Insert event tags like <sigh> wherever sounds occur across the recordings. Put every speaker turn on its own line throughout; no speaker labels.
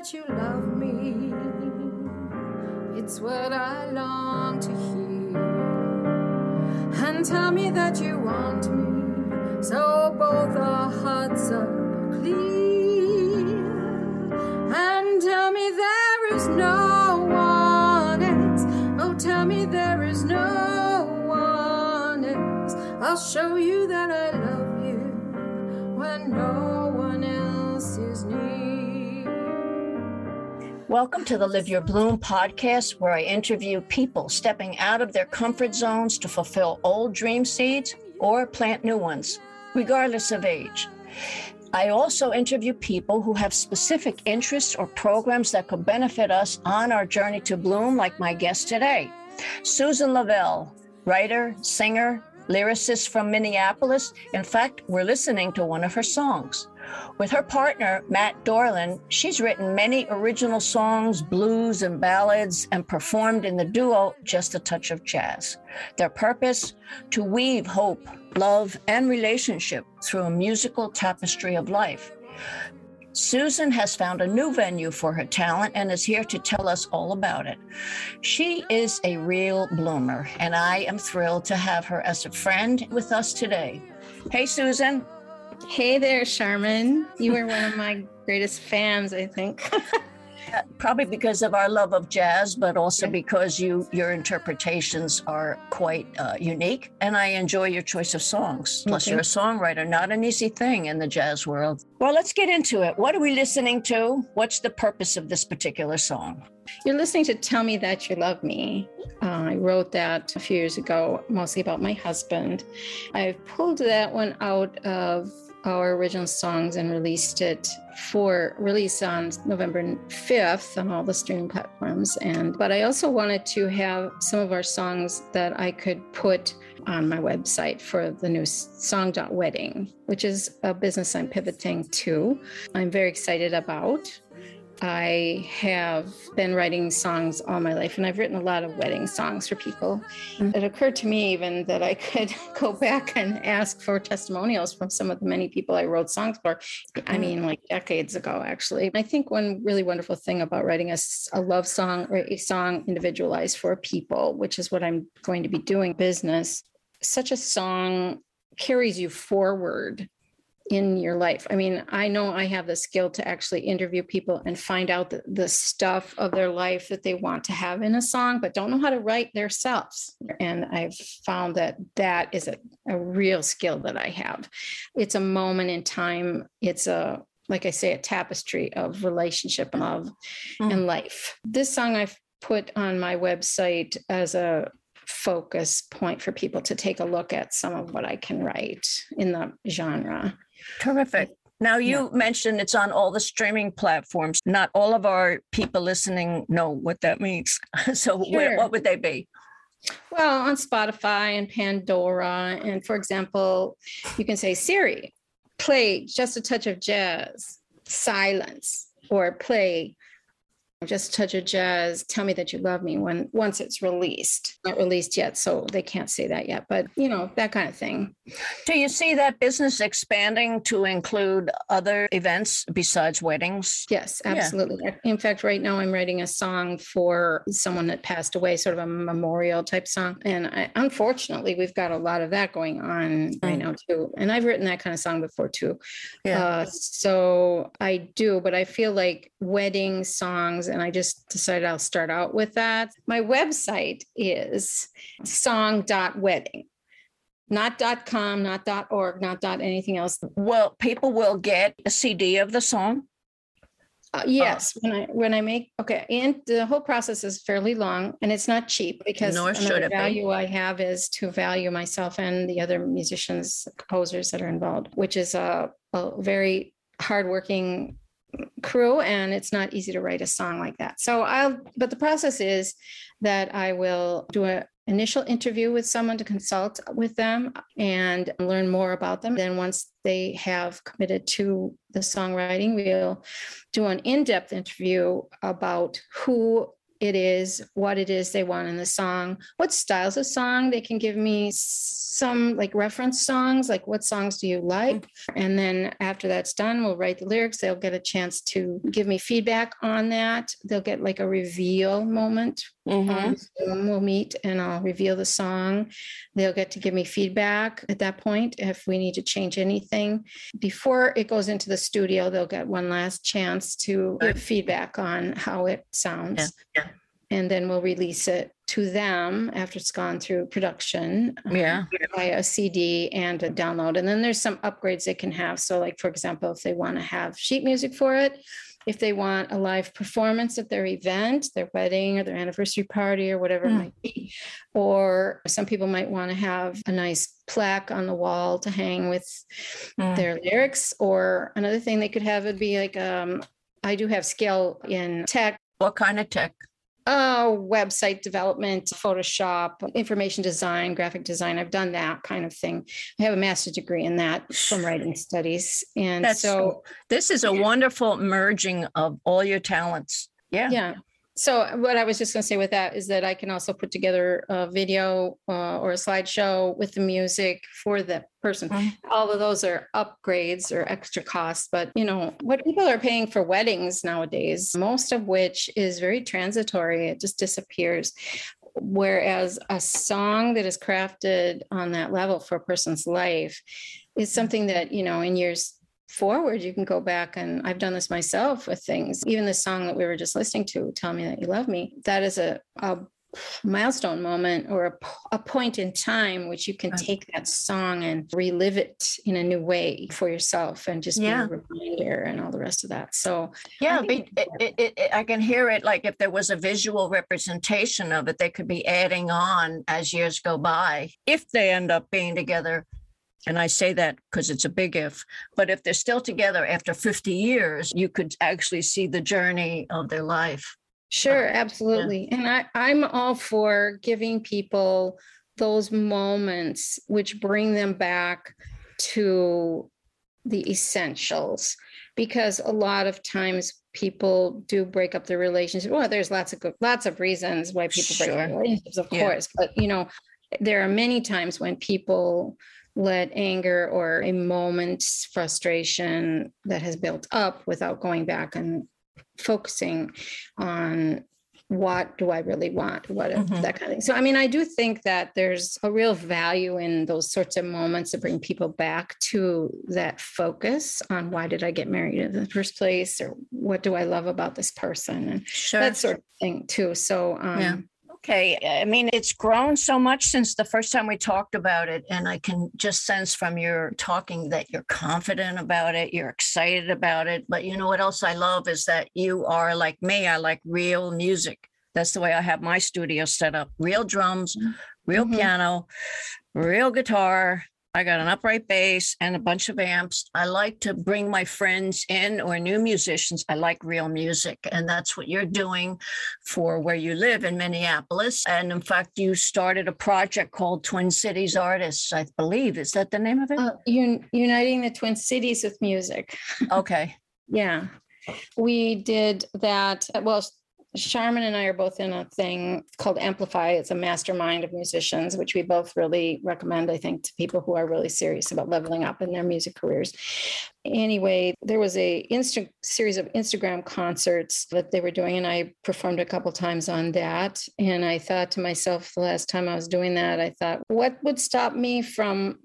that you love me. It's what I long to hear. And tell me that you want me. So both our hearts are clear. And tell me there is no one else. Oh, tell me there is no one else. I'll show
Welcome to the Live Your Bloom podcast, where I interview people stepping out of their comfort zones to fulfill old dream seeds or plant new ones, regardless of age. I also interview people who have specific interests or programs that could benefit us on our journey to bloom, like my guest today, Susan Lavelle, writer, singer, lyricist from Minneapolis. In fact, we're listening to one of her songs. With her partner, Matt Dorland, she's written many original songs, blues, and ballads, and performed in the duo Just a Touch of Jazz. Their purpose? To weave hope, love, and relationship through a musical tapestry of life. Susan has found a new venue for her talent and is here to tell us all about it. She is a real bloomer, and I am thrilled to have her as a friend with us today. Hey, Susan.
Hey there, Charmin. You are one of my greatest fans, I think. <laughs>
Probably because of our love of jazz, but also because you your interpretations are quite uh, unique, and I enjoy your choice of songs. Plus,
Okay.
you're a songwriter, not an easy thing in the jazz world. Well, let's get into it. What are we listening to? What's the purpose of this particular song?
You're listening to Tell Me That You Love Me. Uh, I wrote that a few years ago, mostly about my husband. I pulled that one out of our original songs and released it for release on November 5th on all the streaming platforms. And but I also wanted to have some of our songs that I could put on my website for the new song.wedding, which is a business I'm pivoting to. I'm very excited about. I have been writing songs all my life, and I've written a lot of wedding songs for people. Mm-hmm. It occurred to me even that I could <laughs> go back and ask for testimonials from some of the many people I wrote songs for. I mm-hmm. mean, like decades ago, actually. I think one really wonderful thing about writing a love song or a song individualized for people, which is what I'm going to be doing business, such a song carries you forward in your life. I mean, I know I have the skill to actually interview people and find out the, the stuff of their life that they want to have in a song, but don't know how to write themselves. And I've found that that is a, a real skill that I have. It's a moment in time. It's a, like I say, a tapestry of relationship and love
Mm.
and life. This song I've put on my website as a focus point for people to take a look at some of what I can write in the genre.
Terrific. Now, you mentioned it's on all the streaming platforms. Not all of our people listening know what that means. <laughs> So, where, what would they be?
Well, on Spotify and Pandora. And for example, you can say, Siri, play just a touch of jazz, silence, or play just touch of jazz, tell me that you love me when once it's released. Not released yet, so they can't say that yet, but you know, that kind of thing.
Do you see that business expanding to include other events besides weddings?
Yes,
Yeah.
absolutely. In fact, right now I'm writing a song for someone that passed away, sort of a memorial type song. And I, unfortunately, we've got a lot of that going on right
Mm.
now too. And I've written that kind of song before too.
Yeah.
Uh, so I do, but I feel like wedding songs, and I just decided I'll start out with that. My website is song.wedding. Not .com, not .org, not anything else.
Well, people will get a CD of the song.
Uh, yes, when I when I make okay, and the whole process is fairly long, and it's not cheap because
Nor should it be.
value I have is to value myself and the other musicians, composers that are involved, which is a, a very hardworking crew, and it's not easy to write a song like that. So I'll, but the process is that I will do a initial interview with someone to consult with them and learn more about them. Then once they have committed to the songwriting, we'll do an in-depth interview about who it is, what it is they want in the song, what styles of song. They can give me some like reference songs, like what songs do you like? And then after that's done, we'll write the lyrics. They'll get a chance to give me feedback on that. They'll get like a reveal moment.
Mhm.
We'll meet and I'll reveal the song. They'll get to give me feedback at that point if we need to change anything. Before it goes into the studio, they'll get one last chance to give feedback on how it sounds.
yeah.
And then we'll release it to them after it's gone through production um,
Yeah.
by a CD and a download. And then there's some upgrades they can have. So, like, for example, if they want to have sheet music for it, if they want a live performance at their event, their wedding or their anniversary party or whatever it
Mm.
might be, or some people might want to have a nice plaque on the wall to hang with
Mm.
their lyrics. Or another thing they could have would be like, um, I do have skill in tech
What kind of tech?
Uh, website development, Photoshop, information design, graphic design. I've done that kind of thing. I have a master's degree in that from writing studies. And
That's
so,
This is a wonderful merging of all your talents. Yeah.
yeah. So, what I was just going to say with that is that I can also put together a video uh, or a slideshow with the music for the person.
Mhm.
All of those are upgrades or extra costs. But, you know, what people are paying for weddings nowadays, most of which is very transitory, it just disappears. Whereas a song that is crafted on that level for a person's life is something that, you know, in years forward, you can go back and I've done this myself with things. Even the song that we were just listening to, Tell Me That You Love Me, that is a, a milestone moment or a point in time which you can take that song and relive it in a new way for yourself and just
Yeah.
be a reminder and all the rest of that. So
Yeah, be, it, it, it, I can hear it like if there was a visual representation of it, they could be adding on as years go by. If they end up being together, and I say that because it's a big if, but if they're still together after 50 years, you could actually see the journey of their life.
Sure, uh, absolutely. And I, I'm all for giving people those moments which bring them back to the essentials because a lot of times people do break up their relationship. Well, there's lots of good, lots of reasons why people break up relationships, of
Yeah.
course. But you know, there are many times when people let anger or a moment's frustration that has built up without going back and focusing on what do I really want, what
Mhm.
that kind of thing. So, I mean, I do think that there's a real value in those sorts of moments to bring people back to that focus on why did I get married in the first place, or what do I love about this person, and
Sure.
that sort of thing too. So, um,
Yeah. Okay. I mean, it's grown so much since the first time we talked about it. And I can just sense from your talking that you're confident about it, you're excited about it. But you know what else I love is that you are like me. I like real music. That's the way I have my studio set up real drums, real
Mhm.
piano, real guitar. I got an upright bass and a bunch of amps. I like to bring my friends in or new musicians. I like real music. And that's what you're doing for where you live in Minneapolis. And in fact, you started a project called Twin Cities Artists, I believe. Is that the name of it?
uh, un- uniting the Twin Cities with music. <laughs>
okay.
Yeah, we did that. Well, Charmin and I are both in a thing called Amplify. It's a mastermind of musicians, which we both really recommend, I think, to people who are really serious about leveling up in their music careers. Anyway, there was a Insta- series of Instagram concerts that they were doing, and I performed a couple times on that. And I thought to myself, the last time I was doing that, I thought, what would stop me from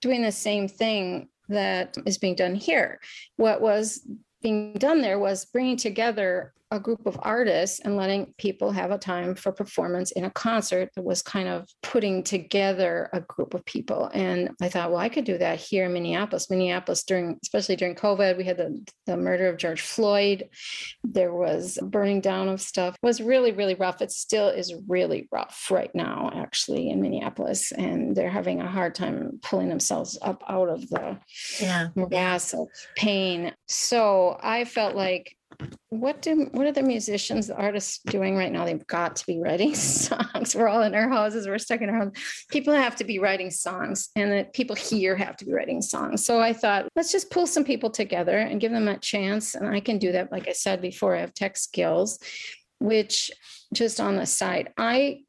doing the same thing that is being done here? What was being done there was bringing together a group of artists and letting people have a time for performance in a concert that was kind of putting together a group of people. And I thought, well, I could do that here in Minneapolis. Minneapolis during, especially during COVID, we had the, the murder of George Floyd. There was burning down of stuff. It was really, really rough. It still is really rough right now, actually, in Minneapolis. And they're having a hard time pulling themselves up out of the
Yeah.
morass of pain. So I felt like, what do what are the musicians, the artists doing right now? They've got to be writing <laughs> songs. We're all in our houses, we're stuck in our house. People have to be writing songs, and the people here have to be writing songs. So I thought, let's just pull some people together and give them a chance. And I can do that, like I said before, I have tech skills, which just on the side, I,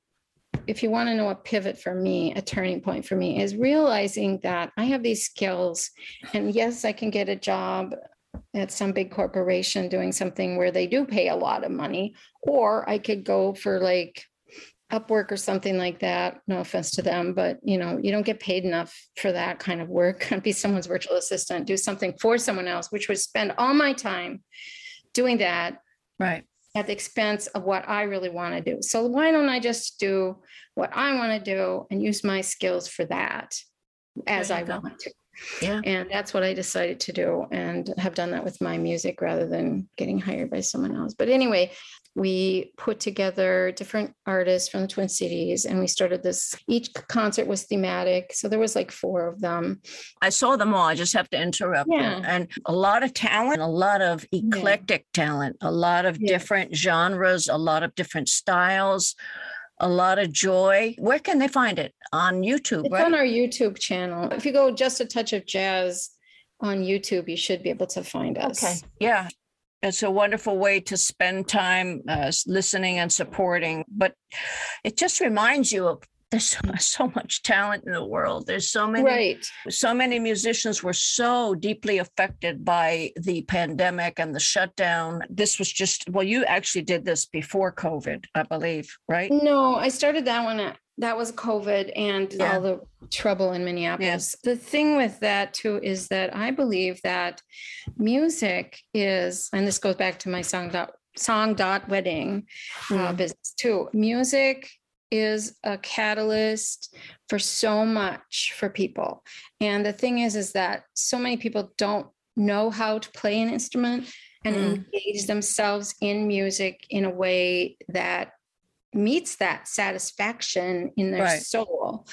if you want to know a pivot for me, a turning point for me is realizing that I have these skills and yes, I can get a job at some big corporation doing something where they do pay a lot of money, or I could go for like Upwork or something like that. No offense to them, but you know, you don't get paid enough for that kind of work. And <laughs> be someone's virtual assistant, do something for someone else, which would spend all my time doing that.
Right.
At the expense of what I really want to do. So why don't I just do what I want to do and use my skills for that as I go. want to?
Yeah.
And that's what I decided to do and have done that with my music rather than getting hired by someone else. But anyway, we put together different artists from the Twin Cities and we started this each concert was thematic. So there was like four of them.
I saw them all. I just have to interrupt.
Yeah.
And a lot of talent, a lot of eclectic yeah. talent, a lot of yeah. different genres, a lot of different styles a lot of joy. Where can they find it? On YouTube,
it's
right?
on our YouTube channel. If you go just a touch of jazz on YouTube, you should be able to find us.
Okay. Yeah. It's a wonderful way to spend time uh, listening and supporting, but it just reminds you of there's so, so, much talent in the world. There's so many
right.
so many musicians were so deeply affected by the pandemic and the shutdown. This was just well you actually did this before covid i believe right?
No i started that one at, that was covid and yeah. all the trouble in minneapolis. The thing with that too is that i believe that music is and this goes back to my song dot song dot wedding uh, mm. business too. Music is a catalyst for so much for people. And the thing is, is that so many people don't know how to play an instrument and mm. engage themselves in music in a way that meets that satisfaction in their right. soul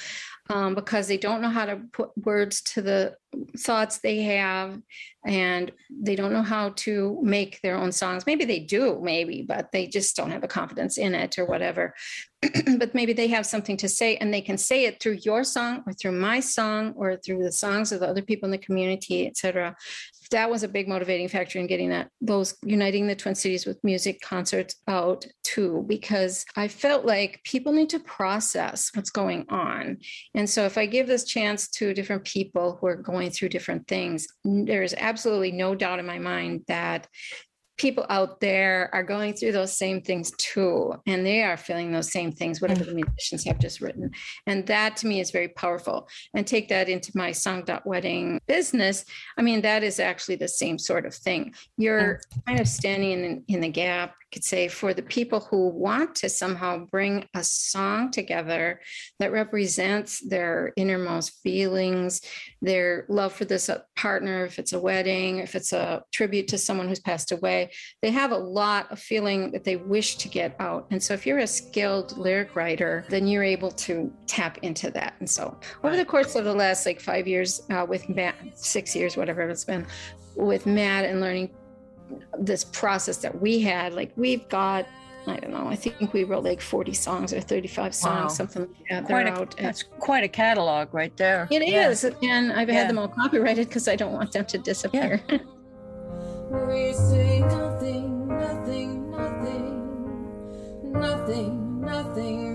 um, because they don't know how to put words to the thoughts they have and they don't know how to make their own songs. Maybe they do maybe but they just don't have the confidence in it or whatever. <clears throat> But maybe they have something to say and they can say it through your song or through my song or through the songs of the other people in the community etc that was a big motivating factor in getting that those uniting the twin cities with music concerts out too because i felt like people need to process what's going on. And so if i give this chance to different people who are going through different things there's absolutely no doubt in my mind that people out there are going through those same things too and they are feeling those same things whatever the musicians have just written. And that to me is very powerful. And take that into my song dot wedding business i mean that is actually the same sort of thing. You're kind of standing in, in the gap could say for the people who want to somehow bring a song together that represents their innermost feelings, their love for this uh, partner, if it's a wedding, if it's a tribute to someone who's passed away, they have a lot of feeling that they wish to get out. And so if you're a skilled lyric writer, then you're able to tap into that. And so over the course of the last like five years uh, with Matt, six years, whatever it's been, with Matt and learning this process that we had like we've got I don't know. I think we wrote like 40 songs or 35 songs, wow. something like that.
Quite a, out. That's quite a catalog right there.
It yeah. is, And I've yeah. had them all copyrighted because I don't want them to disappear. Yeah. <laughs> we say nothing, nothing, nothing, nothing, nothing, nothing.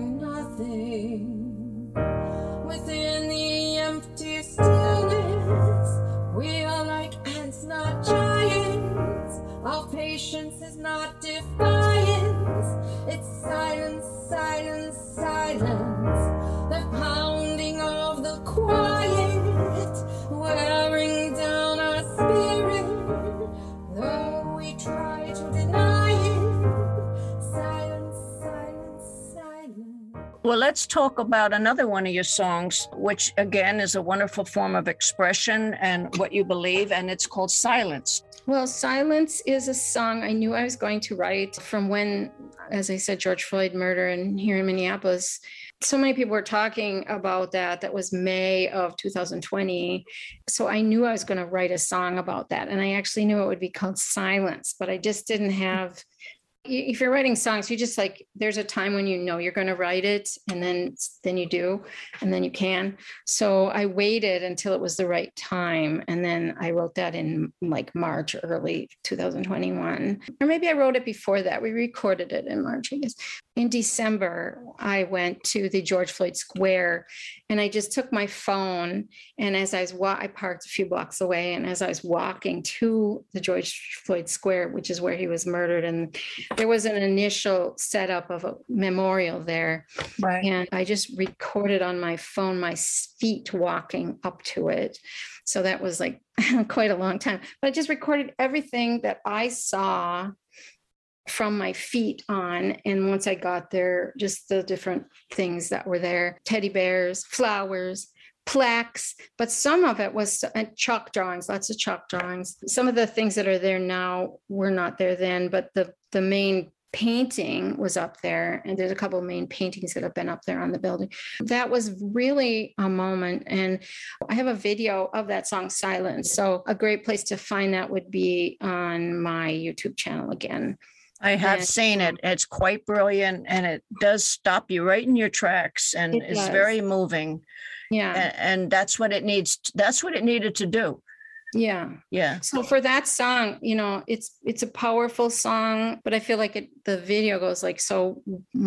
Silence, silence, silence. The pounding of the quiet, wearing down our spirit, though we try to deny it. Silence, silence, silence.
Well, let's talk about another one of your songs, which again is a wonderful form of expression and what you believe, and it's called Silence.
Well, Silence is a song I knew I was going to write from when, as I said, George Floyd murder and here in Minneapolis. So many people were talking about that. That was May of 2020. So I knew I was going to write a song about that. And I actually knew it would be called Silence, but I just didn't have if you're writing songs you just like there's a time when you know you're going to write it and then then you do and then you can. So i waited until it was the right time and then i wrote that in like march early 2021 or maybe i wrote it before that. We recorded it in march i guess. In december i went to the george floyd square and i just took my phone and as i was wa- i parked a few blocks away and as i was walking to the george floyd square which is where he was murdered and there was an initial setup of a memorial there.
Right.
And I just recorded on my phone my feet walking up to it. So that was like <laughs> quite a long time. But I just recorded everything that I saw from my feet on. And once I got there, just the different things that were there teddy bears, flowers, plaques, but some of it was uh, chalk drawings, lots of chalk drawings. Some of the things that are there now were not there then, but the the main painting was up there and there's a couple of main paintings that have been up there on the building that was really a moment and i have a video of that song silence so a great place to find that would be on my youtube channel again
I have
And,
seen it. It's quite brilliant and it does stop you right in your tracks and is
does.
very moving.
Yeah
And, and that's what it needs. That's what it needed to do.
yeah
Yeah.
so for that song you know it's it's a powerful song but i feel like it the video goes like so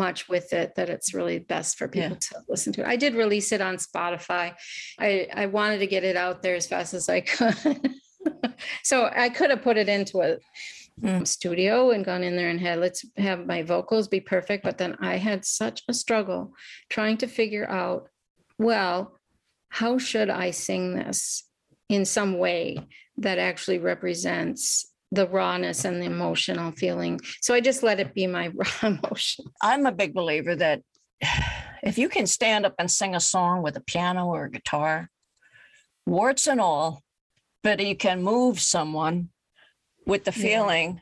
much with it that it's really best for
Yeah.
people to listen to i did release it on spotify i i wanted to get it out there as fast as i <laughs> could so i could have put it into a
Mm.
studio and gone in there and had let's have my vocals be perfect but then i had such a struggle trying to figure out well how should i sing this in some way that actually represents the rawness and the emotional feeling. So I just let it be my <laughs> raw emotion.
I'm a big believer that <sighs> if you can stand up and sing a song with a piano or a guitar, warts and all, but you can move someone with the feeling.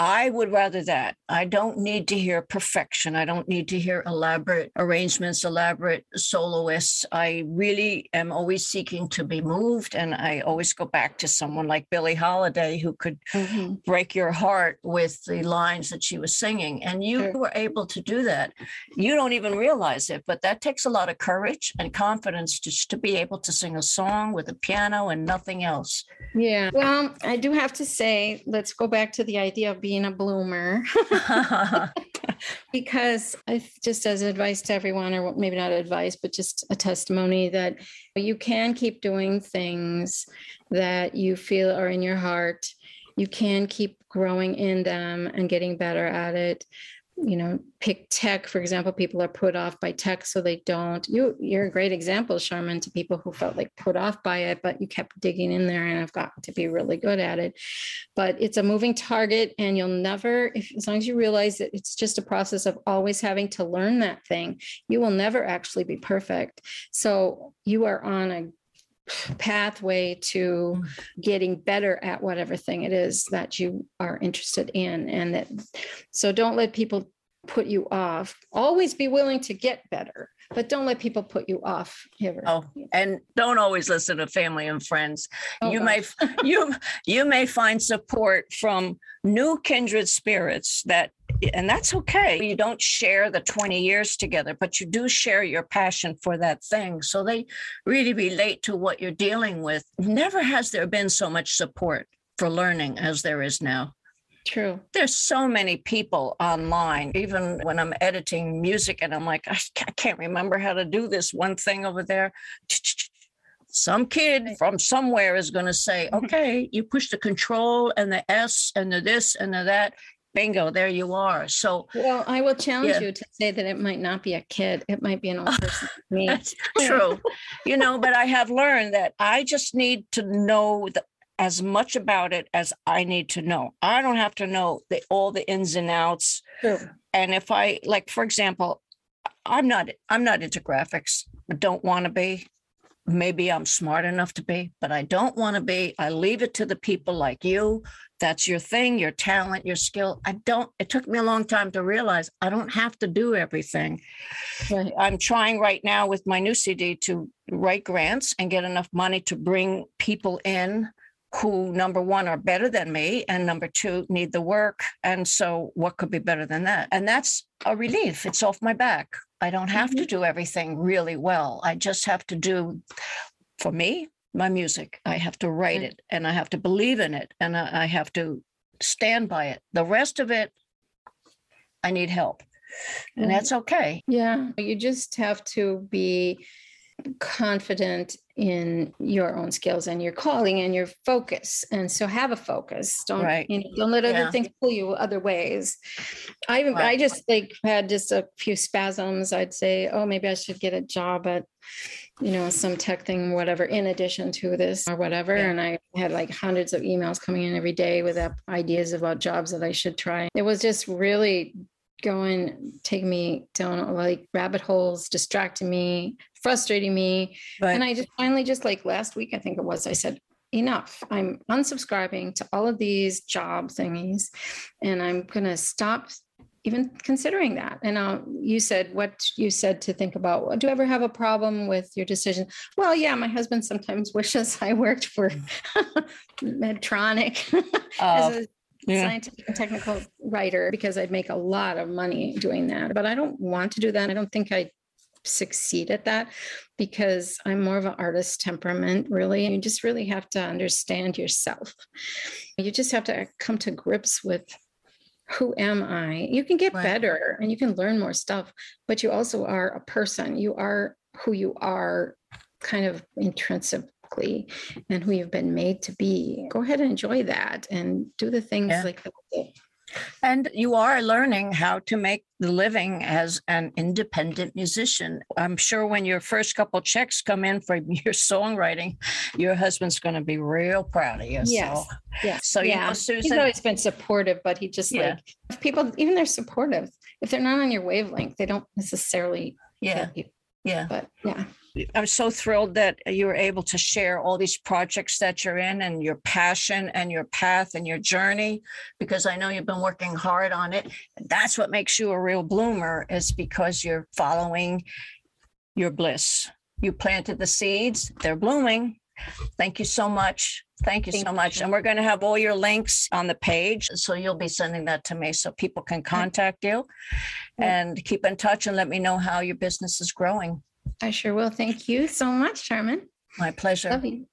I would rather that. I don't need to hear perfection. I don't need to hear elaborate arrangements, elaborate soloists. I really am always seeking to be moved. And I always go back to someone like Billie Holiday, who could mm-hmm. break your heart with the lines that she was singing. And you
Sure.
were able to do that. You don't even realize it, but that takes a lot of courage and confidence just to be able to sing a song with a piano and nothing else.
Yeah. Well, I do have to say, let's go back to the idea of being a bloomer <laughs> <laughs> because I just as advice to everyone, or maybe not advice, but just a testimony that you can keep doing things that you feel are in your heart. You can keep growing in them and getting better at it. You know, pick tech, for example, people are put off by tech, so they don't. You you're a great example, Sherman, to people who felt like put off by it, but you kept digging in there and I've gotten to be really good at it. But it's a moving target, and you'll never, if as long as you realize that it's just a process of always having to learn that thing, you will never actually be perfect. So you are on a pathway to mm. getting better at whatever thing it is that you are interested in and that so don't let people put you off. Always be willing to get better but don't let people put you off
Oh, and don't always listen to family and friends.
Oh,
you may <laughs> you you may find support from new kindred spirits that and that's okay. You don't share the 20 years together, but you do share your passion for that thing. So they really relate to what you're dealing with. Never has there been so much support for learning as there is now.
true
There's so many people online, even when I'm editing music and I'm like, I can't remember how to do this one thing over there. <tsk> Some kid from somewhere is going to say, mm-hmm. okay, you push the control and the S and the this and the that. Bingo, there you are. So
well i will challenge
Yeah.
you to say that it might not be a kid it might be an old <laughs> person me
That's true. you know, but I have learned that I just need to know the, as much about it as I need to know. I don't have to know the, all the ins and outs.
True.
And if I like, for example, I'm not I'm not into graphics. I don't want to be. Maybe I'm smart enough to be, but I don't want to be. I leave it to the people like you. That's your thing, your talent, your skill. I don't, it took me a long time to realize I don't have to do everything.
Right.
I'm trying right now with my new CD to write grants and get enough money to bring people in who number one are better than me and number two need the work and so what could be better than that and that's a relief it's off my back i don't have to do everything really well. I just have to do for me my music. I have to write
Mm.
it and i have to believe in it and i I have to stand by it. The rest of it i need help. And that's okay.
Yeah, you just have to be confident in your own skills and your calling and your focus. And so have a focus. Don't
Right.
you know, don't let other
Yeah.
things pull you other ways. I I
Right.
just like had just a few spasms. I'd say, oh, maybe I should get a job at you know some tech thing whatever in addition to this or whatever
Yeah.
and i had like hundreds of emails coming in every day with uh, ideas about jobs that i should try it was just really going take me down like rabbit holes distracting me frustrating me. And i just finally just like last week i think it was i said enough. I'm unsubscribing to all of these job thingies and i'm going to stop even considering that. And uh, you said what you said to think about do you ever have a problem with your decision? Well yeah my husband sometimes <laughs> wishes i worked for <laughs> medtronic.
Uh, <laughs>
as a
yeah.
scientific and technical writer because I'd make a lot of money doing that. But I don't want to do that. I don't think I succeed at that because I'm more of an artist temperament, really. You just really have to understand yourself. You just have to come to grips with who am I? You can get
Right.
better and you can learn more stuff, but you also are a person. You are who you are kind of intrinsically and who you've been made to be. Go ahead and enjoy that and do the things
Yeah.
like that.
And you are learning how to make the living as an independent musician. I'm sure when your first couple checks come in from <laughs> your songwriting, your husband's going to be real proud of you.
Yes.
So,
Yes.
so you know,
He's
Susan,
always been supportive, but he just
Yeah.
like if people, even they're supportive, if they're not on your wavelength, they don't necessarily
yeah,
you.
yeah.
But yeah.
I'm so thrilled that you were able to share all these projects that you're in and your passion and your path and your journey, because I know you've been working hard on it. That's what makes you a real bloomer is because you're following your bliss. You planted the seeds, they're blooming. Thank you so much. Thank you so much.
you.
And we're going to have all your links on the page. So you'll be sending that to me so people can contact you and keep in touch and let me know how your business is growing.
I sure will. Thank you so much, Charmin.
My pleasure.
Love you.